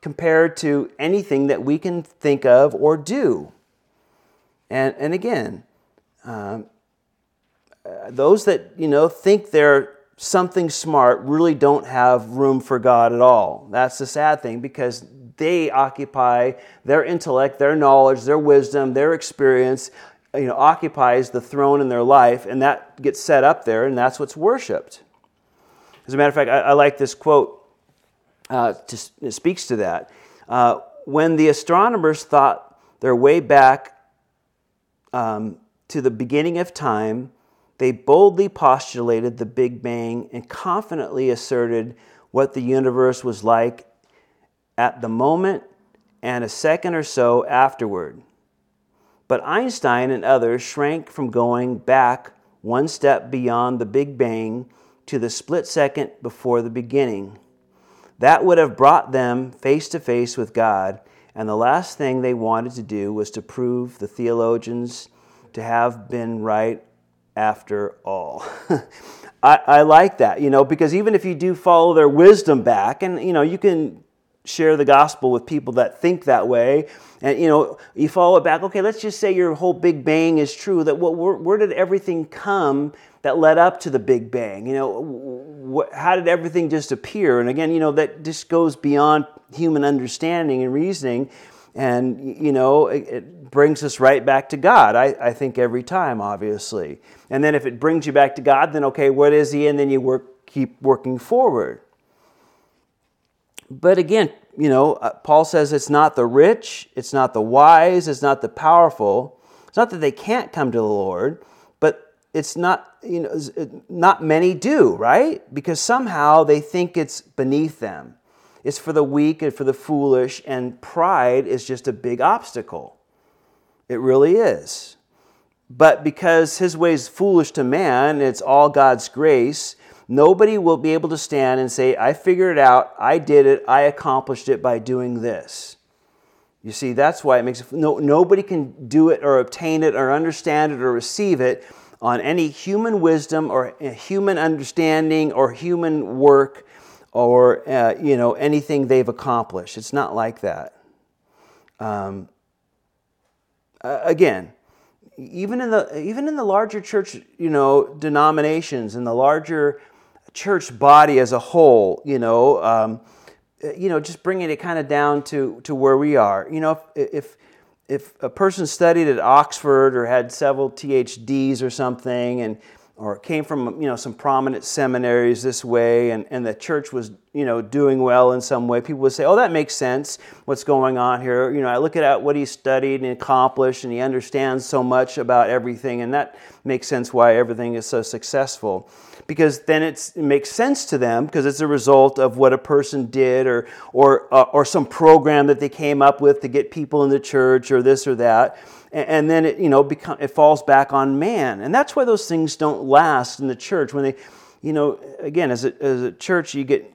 compared to anything that we can think of or do. And, and again, um, those that you know think they're something smart really don't have room for God at all. That's the sad thing because they occupy their intellect, their knowledge, their wisdom, their experience, you know, occupies the throne in their life, and that gets set up there, and that's what's worshipped. As a matter of fact, I, I like this quote. Uh, to, it speaks to that. Uh, when the astronomers thought their way back um, to the beginning of time, they boldly postulated the Big Bang and confidently asserted what the universe was like at the moment and a second or so afterward. But Einstein and others shrank from going back one step beyond the Big Bang to the split second before the beginning. That would have brought them face to face with God, and the last thing they wanted to do was to prove the theologians to have been right after all. I, I, like that, you know, because even if you do follow their wisdom back, and, you know, you can share the gospel with people that think that way, and, you know, you follow it back, okay, let's just say your whole Big Bang is true, that what, where, where did everything come that led up to the Big Bang? You know, wh- how did everything just appear? And again, you know, that just goes beyond human understanding and reasoning and you know it, it, brings us right back to god I, I think every time obviously. And then if it brings you back to god then okay what is he? And then you work keep working forward. But again you know uh, paul says it's not the rich it's not the wise it's not the powerful. It's not that they can't come to the lord but it's not you know not many do right? Because somehow they think it's beneath them is for the weak and for the foolish, and pride is just a big obstacle. It really is. But because his way is foolish to man, it's all God's grace, nobody will be able to stand and say, I figured it out, I did it, I accomplished it by doing this. You see, that's why it makes it, no, nobody can do it or obtain it or understand it or receive it on any human wisdom or eh, human understanding or human work or uh, you know anything they've accomplished. It's not like that. Um, uh, again, even in the even in the larger church, you know, denominations and the larger church body as a whole, you know, um, you know, just bringing it kind of down to to where we are. You know, if if if a person studied at Oxford or had several THDs or something, and or came from you know some prominent seminaries this way and, and the church was you know doing well in some way. People would say oh that makes sense. What's going on here? You know i look at what he studied and accomplished and he understands so much about everything and that makes sense why everything is so successful because then it makes sense to them because it's a result of what a person did or or uh, or some program that they came up with to get people in the church or this or that. And then it you know become, it falls back on man. And that's why those things don't last in the church. When they you know again as a, as a church you get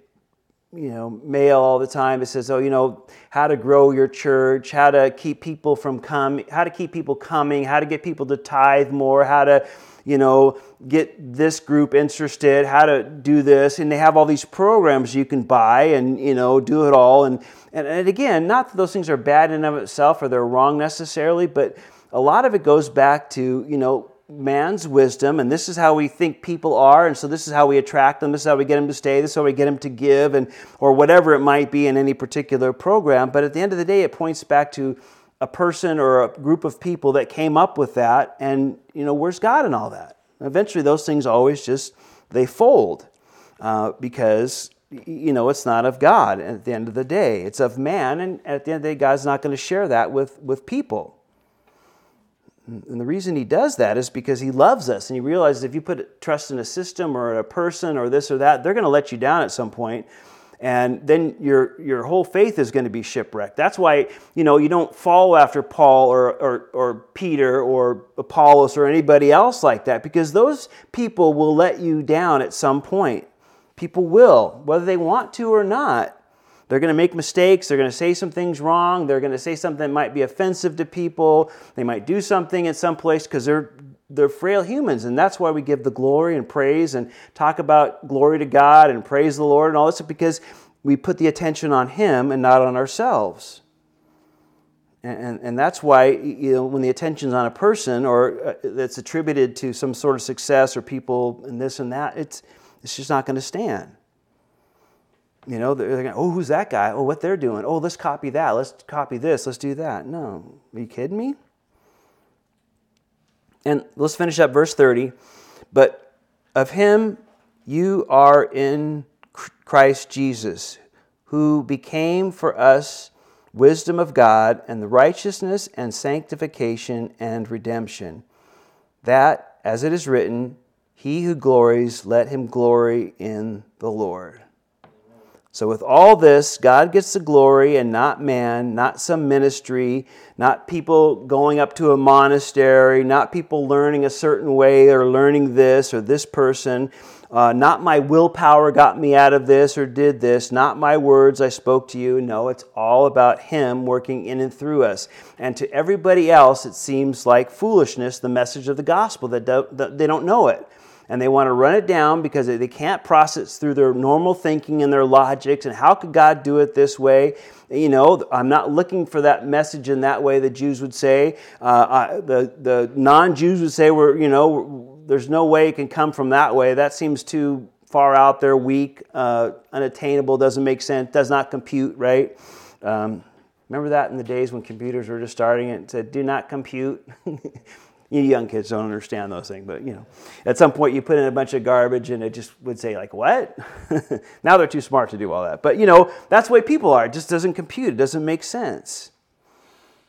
you know mail all the time. It says oh you know how to grow your church how to keep people from coming how to keep people coming how to get people to tithe more how to you know get this group interested how to do this and they have all these programs you can buy and you know do it all. And and, and again not that those things are bad in of itself or they're wrong necessarily but a lot of it goes back to you know man's wisdom, and this is how we think people are, and so this is how we attract them, this is how we get them to stay, this is how we get them to give, and or whatever it might be in any particular program. But at the end of the day, it points back to a person or a group of people that came up with that, and you know, where's God in all that? Eventually, those things always just they fold uh, because you know it's not of God. At the end of the day, it's of man, and at the end of the day, God's not going to share that with with people. And the reason he does that is because he loves us and he realizes if you put trust in a system or a person or this or that, they're going to let you down at some point. And then your your whole faith is going to be shipwrecked. That's why you know you don't follow after Paul or or, or Peter or Apollos or anybody else like that because those people will let you down at some point. People will, whether they want to or not. They're going to make mistakes. They're going to say some things wrong. They're going to say something that might be offensive to people. They might do something at some place because they're they're frail humans, and that's why we give the glory and praise and talk about glory to God and praise the Lord and all this because we put the attention on Him and not on ourselves. And, and, and that's why you know when the attention's on a person or uh, that's attributed to some sort of success or people and this and that, it's it's just not going to stand. You know, they're, they're going, oh, who's that guy? Oh, what they're doing? Oh, let's copy that. Let's copy this. Let's do that. No, are you kidding me? And let's finish up verse 30. But of him you are in Christ Jesus, who became for us wisdom of God and the righteousness and sanctification and redemption. That, as it is written, he who glories, let him glory in the Lord. So, with all this, God gets the glory and not man, not some ministry, not people going up to a monastery, not people learning a certain way or learning this or this person. Uh, not my willpower got me out of this or did this, not my words I spoke to you. No, it's all about Him working in and through us. And to everybody else, it seems like foolishness, the message of the gospel, that they don't know it and they want to run it down because they can't process through their normal thinking and their logics and how could God do it this way? You know, I'm not looking for that message in that way, the Jews would say. Uh, the the non Jews would say, we're, you know, there's no way it can come from that way. That seems too far out there, weak, uh, unattainable, doesn't make sense, does not compute, right? Um, remember that in the days when computers were just starting it said, do not compute? You young kids don't understand those things, but you know, at some point you put in a bunch of garbage and it just would say like, "What?" now they're too smart to do all that. But you know, that's the way people are. It just doesn't compute. It doesn't make sense.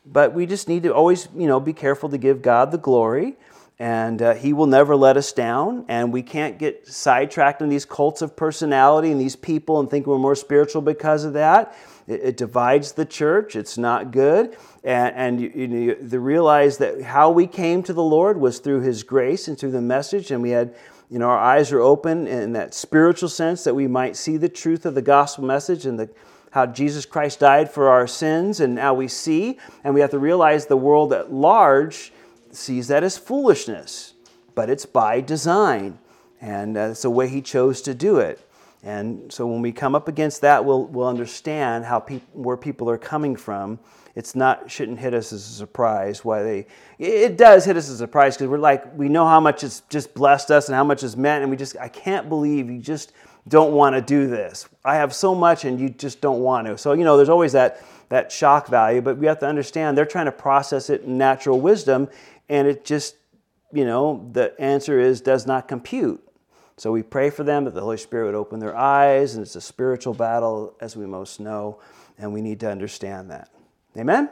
But we just need to always, you know, be careful to give God the glory, and uh, He will never let us down. And we can't get sidetracked in these cults of personality and these people and think we're more spiritual because of that. It, it divides the church. It's not good and, and you, you, you realize that how we came to the Lord was through His grace and through the message, and we had, you know, our eyes are open in that spiritual sense that we might see the truth of the gospel message and the, how Jesus Christ died for our sins, and now we see, and we have to realize the world at large sees that as foolishness, but it's by design, and uh, it's the way He chose to do it. And so when we come up against that, we'll, we'll understand how peop- where people are coming from. It's not shouldn't hit us as a surprise why they it does hit us as a surprise because we're like we know how much it's just blessed us and how much it's meant and we just i can't believe you just don't want to do this. I have so much and you just don't want to. So you know there's always that that shock value but we have to understand they're trying to process it in natural wisdom and it just you know the answer is does not compute so we pray for them that the holy spirit would open their eyes and it's a spiritual battle as we most know and we need to understand that Amen?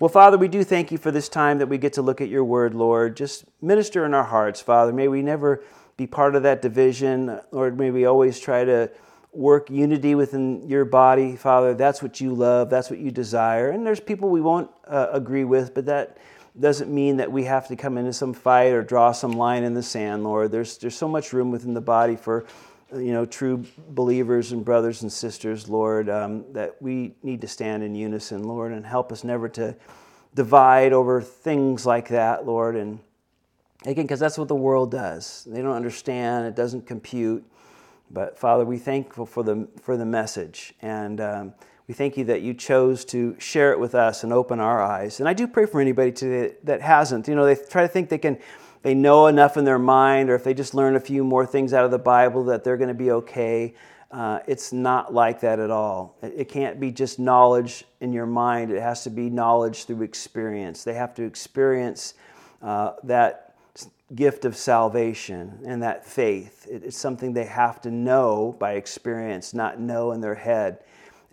Well, Father, we do thank you for this time that we get to look at your word, Lord. Just minister in our hearts, Father. May we never be part of that division, Lord. May we always try to work unity within your body, Father. That's what you love, that's what you desire. And there's people we won't uh, agree with, but that doesn't mean that we have to come into some fight or draw some line in the sand, Lord. There's, there's so much room within the body for you know, true believers and brothers and sisters, Lord, um, that we need to stand in unison, Lord, and help us never to divide over things like that, Lord. And again, because that's what the world does. They don't understand, it doesn't compute. But Father, we thankful for the, for the message. And um, we thank you that you chose to share it with us and open our eyes. And I do pray for anybody today that hasn't. You know, they try to think they can they know enough in their mind, or if they just learn a few more things out of the Bible, that they're going to be okay. Uh, it's not like that at all. It can't be just knowledge in your mind, it has to be knowledge through experience. They have to experience uh, that gift of salvation and that faith. It's something they have to know by experience, not know in their head.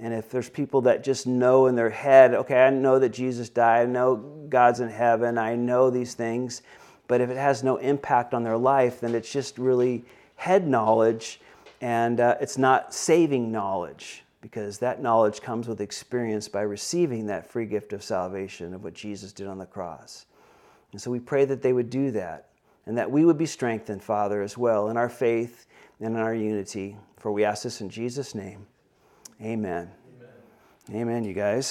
And if there's people that just know in their head, okay, I know that Jesus died, I know God's in heaven, I know these things, but if it has no impact on their life, then it's just really head knowledge And uh, it's not saving knowledge, because that knowledge comes with experience by receiving that free gift of salvation of what Jesus did on the cross. And so we pray that they would do that and that we would be strengthened, Father, as well in our faith and in our unity. For we ask this in Jesus' name. Amen. Amen, Amen you guys.